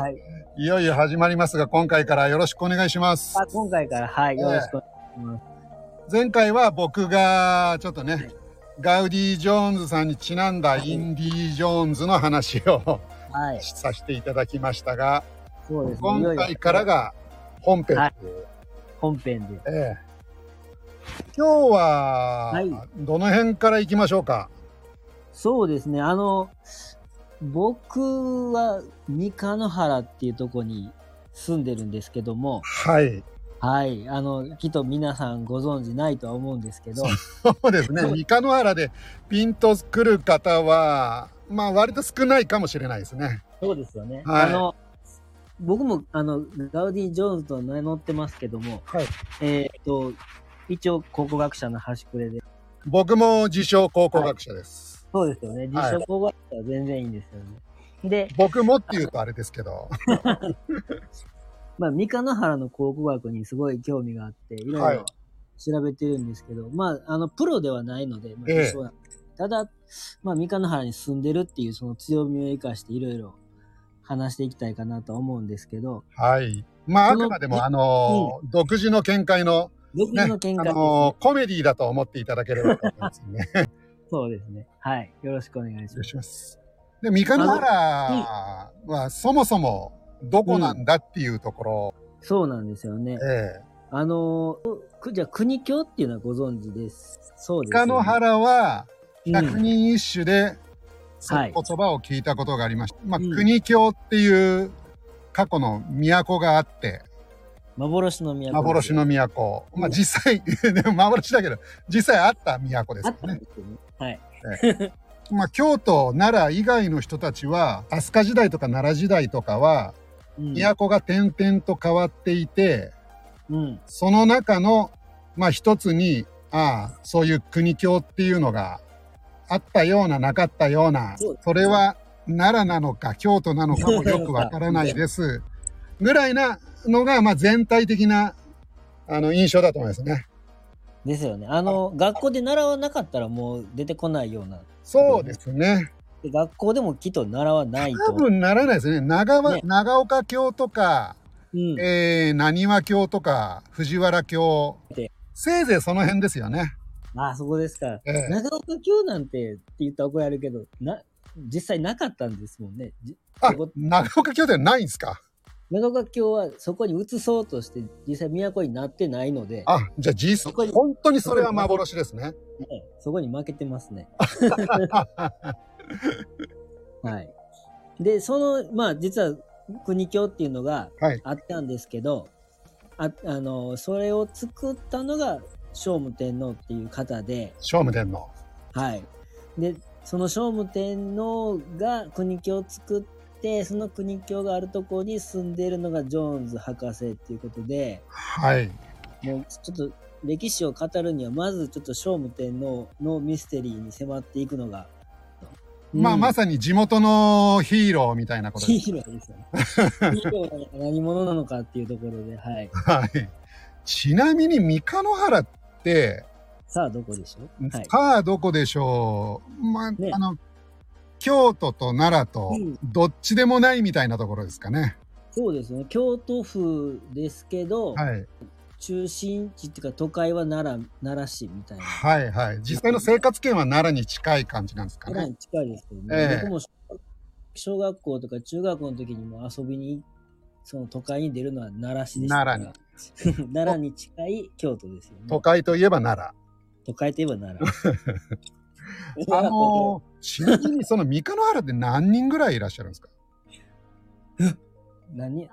はい。いよいよ始まりますが、今回からよろしくお願いします。あ、今回から、はい、よろしくお願いします。前回は僕がちょっとね、はいガウディ・ジョーンズさんにちなんだインディ・ジョーンズの話をはい。させていただきましたが、そうですね。今回からが本編という、本編で。ええ今日ははいどの辺から行きましょうか、そうですね。あの、僕は三日野原っていうとこに住んでるんですけども、はい。はい。あの、きっと皆さんご存知ないとは思うんですけど、そうですね。三日野原でピンと来る方は、まあ割と少ないかもしれないですね。そうですよね。はいあの、僕も、あの、ガウディ・ジョーンズと名乗ってますけども、はい。えーっと、一応考古学者の端くれで、僕も自称考古学者です。そうですよね。実証考古学者は全然いいんですよね。で、僕もっていうとあれですけど。まあ、三日野原の考古学にすごい興味があって、いろはいいろ調べてるんですけど、まあ、あの、プロではないので、まあええそうなんですただ、まあ、三日野原に住んでるっていうその強みを生かしていろいろ話していきたいかなとは思うんですけど、はい。まああくまでもあのー独自の見解の、独自の見解です、のーコメディだと思っていただければと思いますね。よそうですね。はい。よろしくお願いしろます。ます。で、三日野原はそもそもどこなんだっていうところ、そうなんですよね。ええあの、くじゃあ国境っていうのはご存知です。そうです、三日野原はうん百人一首で、そのはい言葉を聞いたことがありました。まあ、うん国境っていう過去の都があって、幻の都。幻の都。まあうん実際、幻だけど、実際あった都ですあよね。ったんですよね。はい。まあ京都、奈良以外の人たちは、飛鳥時代とか奈良時代とかは、うん。都が点々と変わっていて、うん。その中の、まあ一つに、ああ、そういう国境っていうのがあったような、なかったようなそれは奈良なのか京都なのかも よくわからないです。ぐらいなのが、まあ全体的な、あの、印象だと思いますね。ですよね。あの、学校で習わなかったらもう出てこないような。そうですね。で学校でもきっと習わないと。多分ならないですね。長わね長岡京とか、うん。えー、何和京とか、藤原京で。せいぜいその辺ですよね。あ、そこですか。ええ長岡京なんてって言ったら怒られるけど、な、実際なかったんですもんね。じあ長岡京ではないんですか？長岡京はそこに移そうとして実際都になってないので、あ、じゃあ実そこに本当にそれは幻ですね。ねそこに負けてますね。はい。で、その、まあ実は国境っていうのがはい。あったんですけど、ああの、それを作ったのが聖武天皇っていう方で、聖武天皇。はい。で、その聖武天皇が国境を作って、その国境があるところに住んでいるのがジョーンズ博士っていうことで、はい。もうちょっと歴史を語るには、まずちょっと聖武天皇のミステリーに迫っていくのが、まあ、まささに地元のヒーローみたいなことです。ヒーローですよね。ヒーローなのか何者なのかっていうところで、はい。はい。ちなみに三日野原って、さあ、どこでしょう？はい。さあどこでしょう？まあ、ねあの、京都と奈良とうんどっちでもないみたいなところですかね。そうですね。京都府ですけど、はい。中心地っていうか都会は奈良、奈良市みたいな。はいはい。実際の生活圏は奈良に近い感じなんですかね。奈良に近いですけどね。ええ僕も小学校とか中学校の時にも遊びに、その都会に出るのは奈良市でしたから。奈 奈良に近い京都ですよね。都会といえば奈都会といえば奈良。良。あのーちなみにその三日野原って何人ぐらいいらっしゃるんですか？何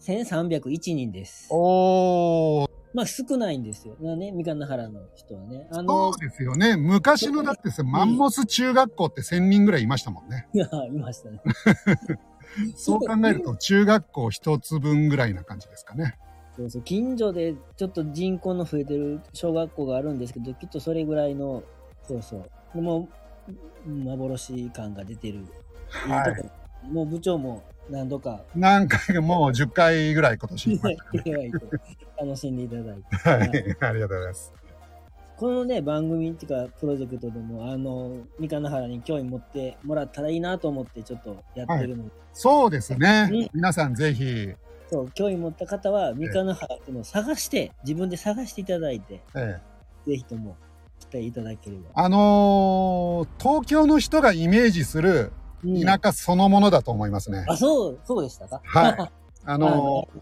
?1301 人です。おー、まあ少ないんですよ。ね、三日野原の人はね。あそのう、ですよね。昔のだってさ、マンモス中学校って1000人ぐらいいましたもんね。いや、いましたね。そう考えると中学校一つ分ぐらいな感じですかね。そうそう近所でちょっと人口の増えてる小学校があるんですけど、きっとそれぐらいの、そうそう。でも、幻感が出てる。はい。もう部長も何度か。何回かもう10回ぐらい今年。楽しんでいただいて。はい、ありがとうございます。このね、番組っていうか、プロジェクトでも、あの、三河原に興味持ってもらったらいいなと思って、ちょっとやってるので、そうですね。うん。皆さんぜひ、そう、興味持った方は、三河原っていうのを探して、自分で探していただいて、ええ。ぜひとも来ていただければ。あのー東京の人がイメージするうん田舎そのものだと思いますね。あ、そう、そうでしたか？はい。あのー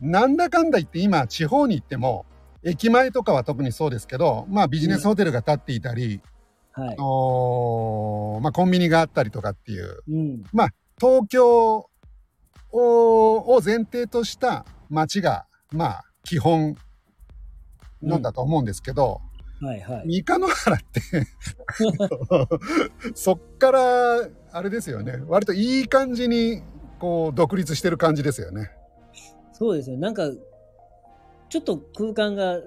なんだかんだ言って今地方に行っても駅前とかは特にそうですけど、まあビジネスホテルが建っていたり、はい。おーまあコンビニがあったりとかっていう、うん。東京をを前提とした街が、まあ基本なんだと思うんですけど、はいはい。三日野原って そっからあれですよね割といい感じにこう独立してる感じですよねそうですよ。なんか、ちょっと空間が、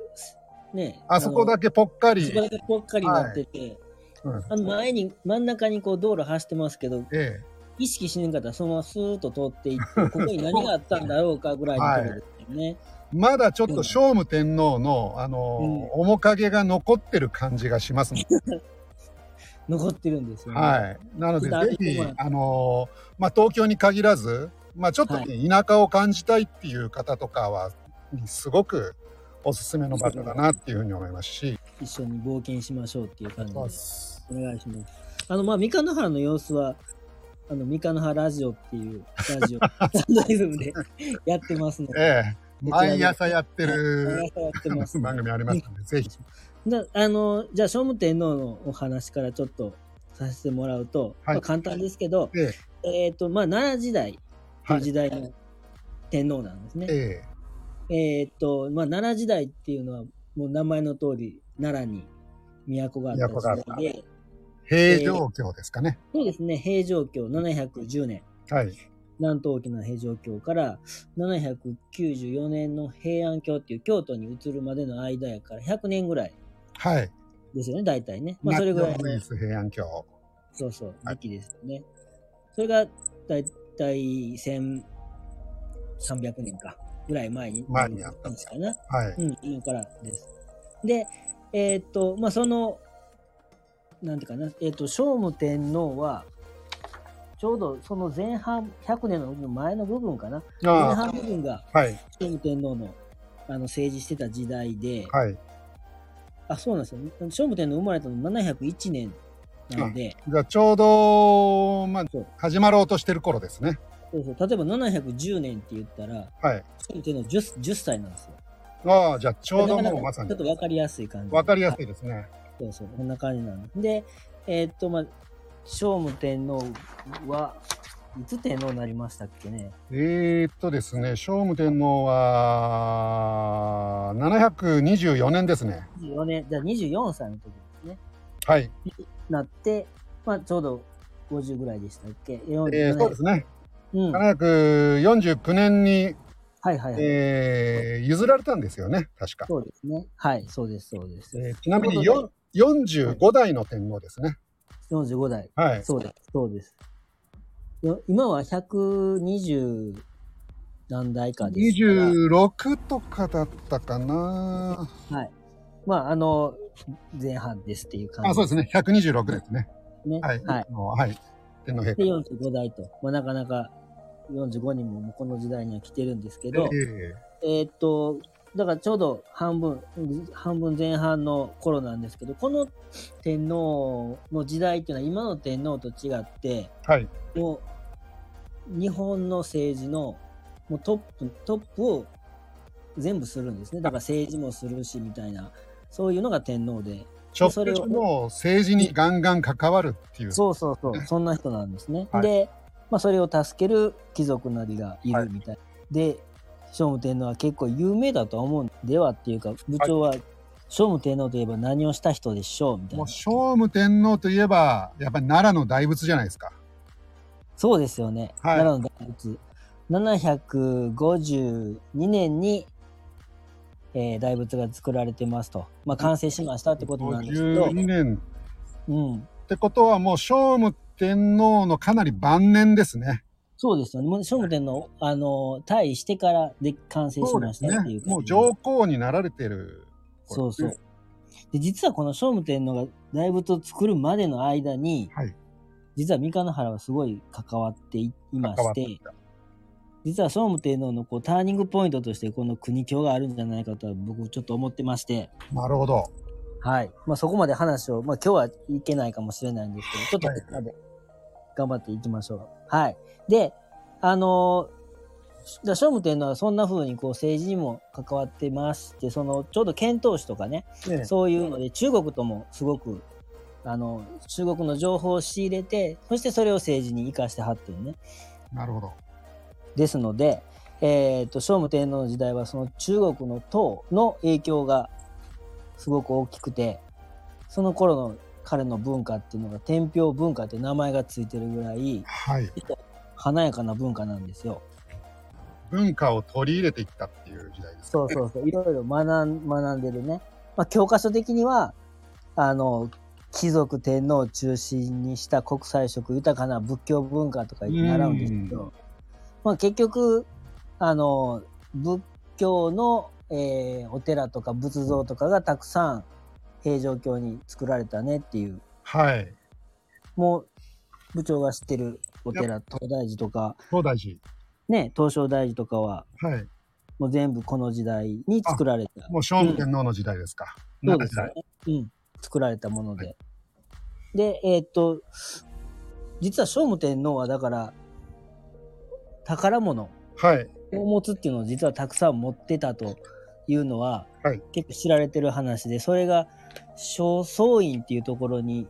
ね。あそこだけぽっかりそこだけぽっかりになってて、うんあの前に、真ん中にこう道路走ってますけど、え意識しなかったらそのままスーッと通っていって、ここに何があったんだろうかぐらいのところですよね。えまだちょっと聖武天皇の、あのー面影が残ってる感じがしますもん、残ってるんですよね。はい。なのでぜひあのーまあ東京に限らずまあちょっとね、田舎を感じたいっていう方とかはすごくおすすめの場所だなっていうふうに思いますし、一緒に冒険しましょうっていう感じで。そうお願いします。あの、まあ、三河原の様子は、あの、三河原ラジオっていうラジオ、サンドリズムでやってますので、ええ毎朝やってる。毎朝やってます番組ありますので、ぜひ。だあの、じゃあ、聖武天皇のお話からちょっとさせてもらうと、はい。まあ、簡単ですけど、ええ。っ、と、まあ、奈良時代とい。う時代の天皇なんですね。ええ。えっ、と、まあ、奈良時代っていうのは、もう名前の通り、奈良に都があった時代で、え平城京ですかね。そうですね、平城京710年、はい。南東沖の平城京から794年の平安京っていう京都に移るまでの間やから100年ぐらいはい。ですよね、大体ね。まあ、それぐらい平安京。そうそう、はい時期ですよね。それがだいたい1300年か、ぐらい前に。前にあったんですかね。はい。うん、今からです。で、えーっと、まあ、その、なんていうかな、えーっと、聖武天皇は、ちょうどその前半、100年の前の部分かな。前あ半部分があ、はい。聖武天皇のあの政治してた時代で、はい。あ、そうなんですよ。聖武天皇生まれたの701年なので、じゃあ、ちょうど、まあ始まろうとしてる頃ですね。そうそう例えば710年って言ったら、はい。聖武天皇 10, 10歳なんですよ。ああ、じゃあ、ちょうどもうまさにちょっ。とわかりやすい感じ。わかりやすいですね。そうそう、こんな感じなの。で、えーっと、まあ、聖武天皇は、いつ天皇になりましたっけね？えー、っとですね、聖武天皇は、724年ですね。24年、じゃあ24歳の時ですね。はい。なって、まあ、ちょうど50ぐらいでしたっけ？えー、そうですね。うん。はい749年に、はいはい。えー、譲られたんですよね、確か。そうですね。はい、そうです、そうです。えーちなみにというこよ45代の天皇ですね。45代。はい。そうです、そうです。よ今は120何代かですから。26とかだったかな。はい。まあ、あの、前半ですっていう感じ。あ、そうですね。126ですね。ね。はい。はい。はい。天皇陛で、下。45代と。まあ、なかなか45人もこの時代には来てるんですけど、ええーっと、だからちょうど半分、半分前半の頃なんですけど、この天皇の時代っていうのは今の天皇と違って、ーはい。もう日本の政治のもうトップ、トップを全部するんですね。だから政治もするしみたいな、そういうのが天皇で。ちょっそれをともう政治にガンガン関わるっていう。そうそうそう、そんな人なんですね。はいで、まあ、それを助ける貴族なりがいはいるみたい。で、聖武天皇は結構有名だとは思うんではっていうか、部長は、聖武天皇といえば何をした人でしょうみたいな。聖武天皇といえば、やっぱり奈良の大仏じゃないですか。そうですよね。はい奈良の大仏。752年に、えー大仏が作られてますと。まあ、完成しましたってことなんですけど、52年うん。ってことはもう聖武天皇のかなり晩年ですね。そうですよね。もう聖武天皇、あの、退位してからで完成しましたっていうすね。もう上皇になられてる。そうそう。で、実はこの聖武天皇が大仏を作るまでの間に、はい。実は三日野原はすごい関わっていまして、って。実は聖武天皇のこうターニングポイントとしてこの国境があるんじゃないかとは僕ちょっと思ってまして、なるほど。はい。まあそこまで話を、まあ今日はいけないかもしれないんですけど、ちょっはいとみんなで頑張っていきましょう。はい。で、あのーじゃあ聖武天皇はそんな風にこう政治にも関わってまして、そのちょうど遣唐使とかね、ねそういうので中国ともすごく、あの、中国の情報を仕入れて、そしてそれを政治に生かしてはってるね。なるほど。ですので、えっ、と、聖武天皇の時代はその中国の唐の影響がすごく大きくて、その頃の彼の文化っていうのが天平文化って名前がついてるぐらいはい。華やかな文化なんですよ。文化を取り入れていったっていう時代ですかそうそうそう。いろいろ学ん学んでるね。まあ、教科書的には、あの、貴族天皇を中心にした国際色豊かな仏教文化とか習うんですけうんど、まあ結局、あの、仏教の、えーお寺とか仏像とかがたくさん平城京に作られたねっていう、はい。もう部長が知ってるお寺、東大寺とか、東大寺。ね、東照大寺とかは、はい。もう全部この時代に作られた。もう聖武天皇の時代ですか。そうです奈ね。うん。作られたもので。で、えーっと、実は聖武天皇はだから、宝物。を持つっていうのを実はたくさん持ってたというのは、はい結構知られてる話で、それが正倉院っていうところに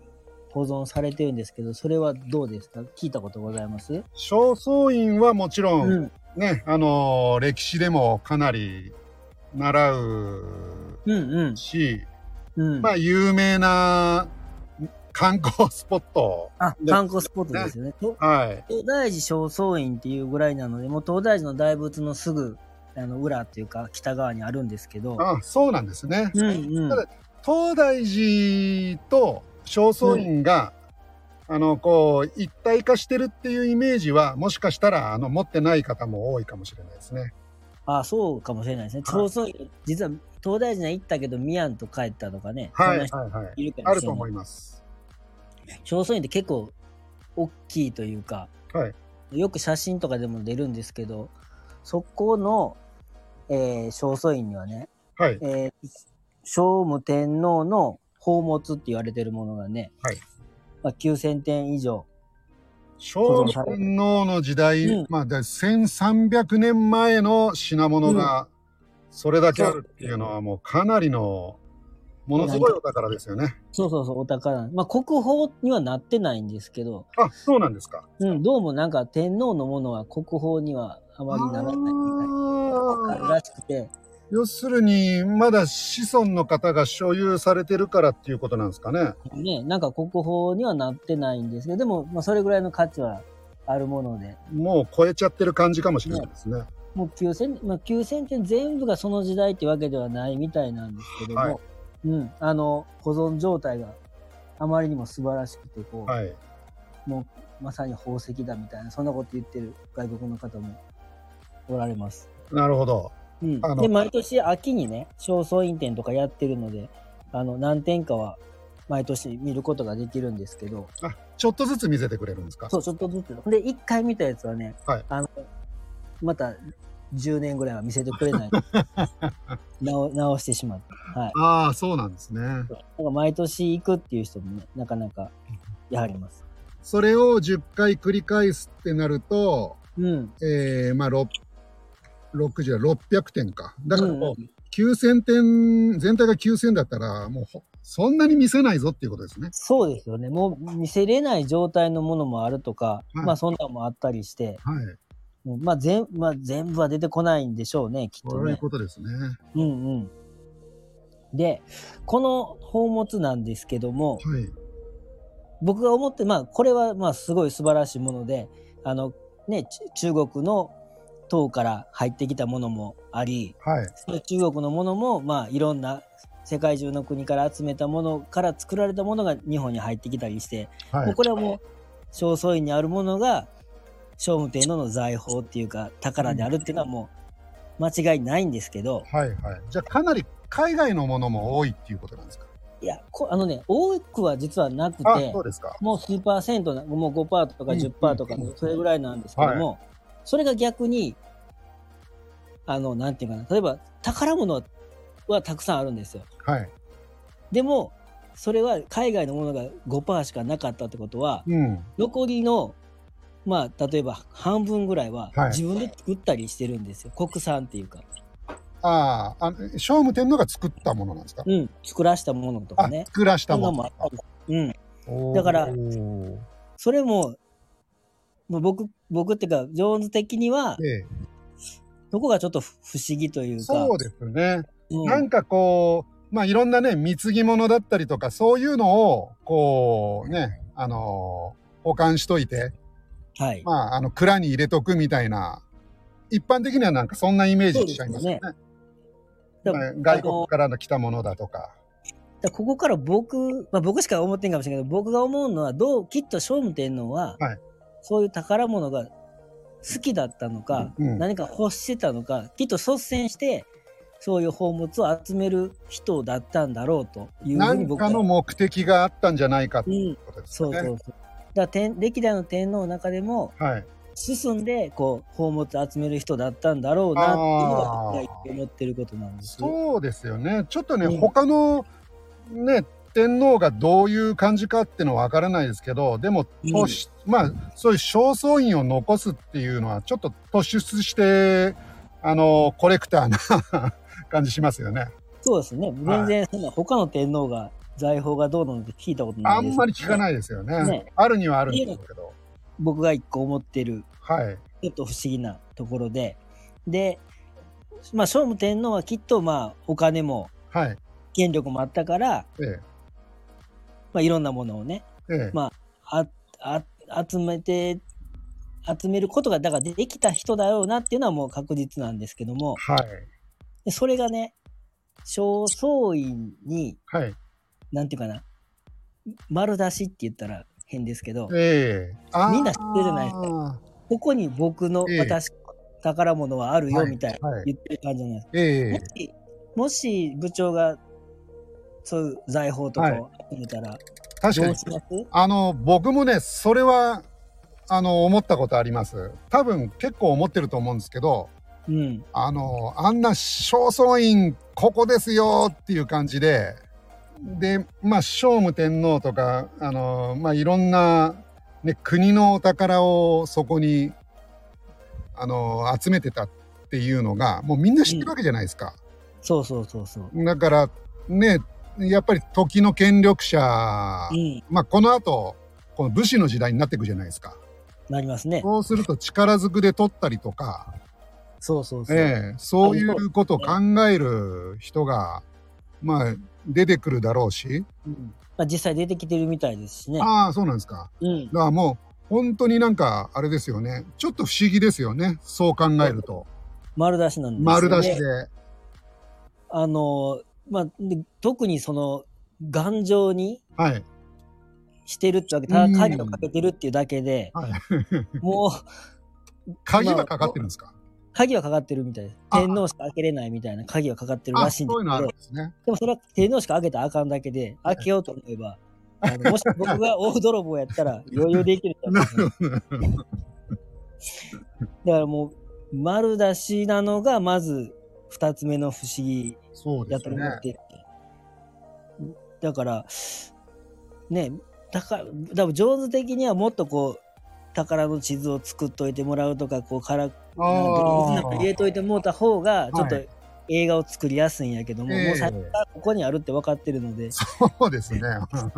保存されてるんですけど、それはどうですか？聞いたことございます？正倉院はもちろん、うん。ね、あのー歴史でもかなり習ううんうん。し、うん。まあ有名な観光スポット。あ、で観光スポットですよね。とはい。東大寺正倉院っていうぐらいなので、もう東大寺の大仏のすぐあの裏っていうか北側にあるんですけど、あそうなんですね。うんうんただ東大寺と正倉院が、あの、こう、一体化してるっていうイメージは、もしかしたら、あの、持ってない方も多いかもしれないですね。あそうかもしれないですね。はい正倉院、実は東大寺には行ったけど、宮と帰ったとかね、はい、はい、はい。人いる。あると思います。正倉院って結構大きいというか、はい。よく写真とかでも出るんですけど、そこの、えー、正倉院にはね、はい。えー、聖武天皇の宝物って言われてるものがね、はいまあ、9000点以上。聖武天皇の時代、うんまあ、で1300年前の品物が、それだけあるっていうのはもうかなりの、ものすごいお宝ですよね。そうそうそう、お宝まあ、国宝にはなってないんですけど、あ、そうなんですか。うん、どうもなんか天皇のものは国宝にはあまりならないみたいならしくて、要するに、まだ子孫の方が所有されてるからっていうことなんですかね。ね、なんか国宝にはなってないんですけど、でも、まあ、それぐらいの価値はあるもので、もう超えちゃってる感じかもしれないですね。もう9000、まあ、9000点全部がその時代ってわけではないみたいなんですけども、はいうん、あの、保存状態があまりにも素晴らしくて、こう、はい。もうまさに宝石だみたいな、そんなこと言ってる外国の方もおられます。なるほど。うんで、毎年秋にね、正倉院展とかやってるので、あの、何点かは毎年見ることができるんですけど、あ、ちょっとずつ見せてくれるんですか？そう、ちょっとずつ。で、一回見たやつはね、はいあの、また10年ぐらいは見せてくれない。直直してしまって。はい。ああ、そうなんですね。だから毎年行くっていう人もね、なかなかやはりいます。それを10回繰り返すってなると、うん。えー、まあ、6、6じゃ600点か。だからもうんう、9000点、全体が9000だったら、もうほ、そんなに見せないぞっていうことですね。そうですよね。もう見せれない状態のものもあるとか、はいまあそんなのもあったりして、はい。まあ全、まあ全部は出てこないんでしょうね、きっそういうとね。ことですね。うんうん。で、この宝物なんですけども、はい。僕が思って、まあこれはまあすごい素晴らしいもので、あのね、ち中国の唐から入ってきたものもあり、はい。中国のものもまあいろんな世界中の国から集めたものから作られたものが日本に入ってきたりして、もうはい。これはもう正倉院にあるものが聖武天皇の財宝っていうか宝であるっていうのはもう間違いないんですけど、はい。はい。じゃあ、かなり海外のものも多いっていうことなんですか？いや、こあのね、多くは実はなくあ、てそ、うですか。もう数パーセントな、もう5%とかうん10%とかうん、それぐらいなんですけども、それが逆に、あの、なんていうかな、例えば宝物はたくさんあるんですよ。はい。でも、それは海外のものが5%しかなかったってことは、うん。残りの、まあ、例えば半分ぐらいははい自分で作ったりしてるんですよ。国産っていうか。ああ、あの聖武天皇が作ったものなんですか？うん。作らしたものとかあね、。作らしたもののもうん。だからそれも、もう僕、僕っていうか、上手的には、えそこがちょっと不思議といえ、うか。そうですね。うんなんかこう、まあいろんなね、貢ぎ物だったりとか、そういうのを、こうね、あのー保管しといて、はい。まあ、あの、蔵に入れとくみたいな、一般的にはなんかそんなイメージしちゃいますよね。だまあ外国からの来たものだとか。だここから僕、まあ僕しか思ってんかもしれないけど、僕が思うのは、どう、きっと聖武天皇は、はいそういう宝物が好きだったのか、うん何か欲してたのか、きっと率先して、そういう宝物を集める人だったんだろうというふなうに僕は。んかの目的があったんじゃないかとう、いうんことですよね。そうそうそう。だ天歴代の天皇の中でも、はい。進んで、こう、宝物集める人だったんだろうなっていうのが、僕が思ってることなんです。そうですよね。ちょっとね、うん他のね、天皇がどういう感じかっていうのはわからないですけど、でも、うんまあ、そういう正倉院を残すっていうのは、ちょっと突出して、あの、コレクターな 感じしますよね。そうですね。全然、そんな他の天皇が財宝がどうなのって聞いたことないです、あんまり聞かないですよね。ねあるにはあるんですけど。僕が一個思ってる、はい。ちょっと不思議なところで。で、まあ、聖武天皇はきっと、まあ、お金も、はい。権力もあったから、えまあ、いろんなものをね、え。ええ。まあ、あ、集めて、集めることが、だからできた人だろうなっていうのはもう確実なんですけども、はい。でそれがね、正倉院に、はい。なんていうかな、丸出しって言ったら変ですけど、えーみんな知ってるじゃないですここに僕のええ私、宝物はあるよみたいなはいはい言ってる感じじゃないですか。ええ。もし、もし部長がそういう財宝とかを集めたら、確かにどうし。ます？あの、僕もね、それは、あの、思ったことあります。多分結構思ってると思うんですけど、うん。あの、あんな正倉院、ここですよっていう感じで、で、まあ、聖武天皇とか、あの、まあ、いろんな、ね、国のお宝をそこに、あの、集めてたっていうのが、もうみんな知ってるわけじゃないですか。そうそうそうそう。だから、ね、やっぱり時の権力者、うん。まあ、この後、この武士の時代になっていくじゃないですか。なりますね。そうすると力ずくで取ったりとか、そうそうそう。ええそういうことを考える人が、まあ、出てくるだろうし、うんまあ、実際出てきてるみたいですしね。ああ、そうなんですか。うん。だからもう、本当になんか、あれですよね。ちょっと不思議ですよね。そう考えると。丸出しなんですよ、ね。丸出しで。あの、まあ、で特にその、頑丈にはい。してるってわけ、たうんだ鍵をかけてるっていうだけで、はい。もう、鍵はかかってるんですか、鍵はかかってるみたいです。あ天皇しか開けれないみたいな鍵はかかってるあ、らしいんでそういうのあるんすけど、ですね。でもそれは天皇しか開けたらあかんだけで、開けようと思えば、あのもし僕が大泥棒やったら余裕できると思なう。だからもう、丸出しなのが、まず、二つ目の不思議だ。と思ってて。だから、ね、だから、多分上手的にはもっとこう、宝の地図を作っといてもらうとか、こう、から、なんか入れといてもらった方が、ちょっとはい映画を作りやすいんやけども、ええもう最初からここにあるって分かってるので、ちそうですね。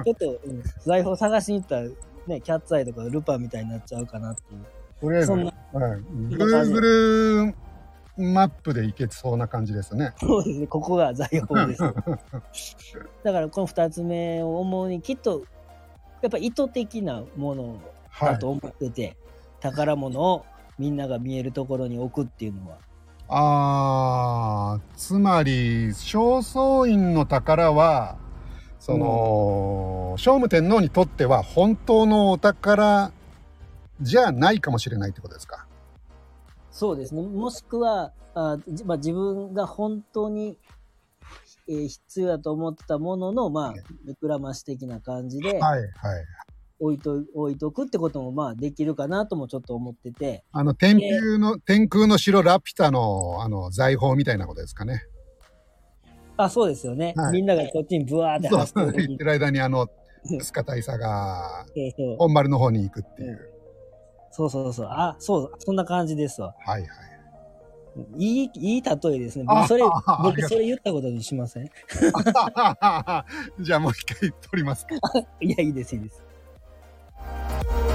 ょっと、うん、財宝探しに行ったら、ね、キャッツアイとかルパンみたいになっちゃうかなっていう。とりあえず、はい、な Google マップで行けそうな感じですね。そうですね、ここが財宝です。だからこの二つ目を思うに、きっと、やっぱ意図的なものはい。だと思ってて、宝物をみんなが見えるところに置くっていうのは。ああ、つまり、正倉院の宝は、その、聖武天皇にとっては本当のお宝じゃないかもしれないってことですか？そうですね。もしくは、あじまあ、自分が本当にえー必要だと思ってたものの、まあね、目くらまし的な感じで、はいはい。置いと、置いとくってことも、まあ、できるかなともちょっと思ってて、あの、天空の、天空の城ラピュタの、あの、財宝みたいなことですかね。あ、そうですよね。はいみんながこっちにブワーって走ってる時に言ってる間に、あの、スカ大佐が、本丸の方に行くっていう。そうそうそう。あ、そう、そんな感じですわ。はいはい。いい、いい例えですね。あ僕、それ、僕それ言ったことにしません？じゃあもう一回撮りますか。いや、いいです、いいです。Bye.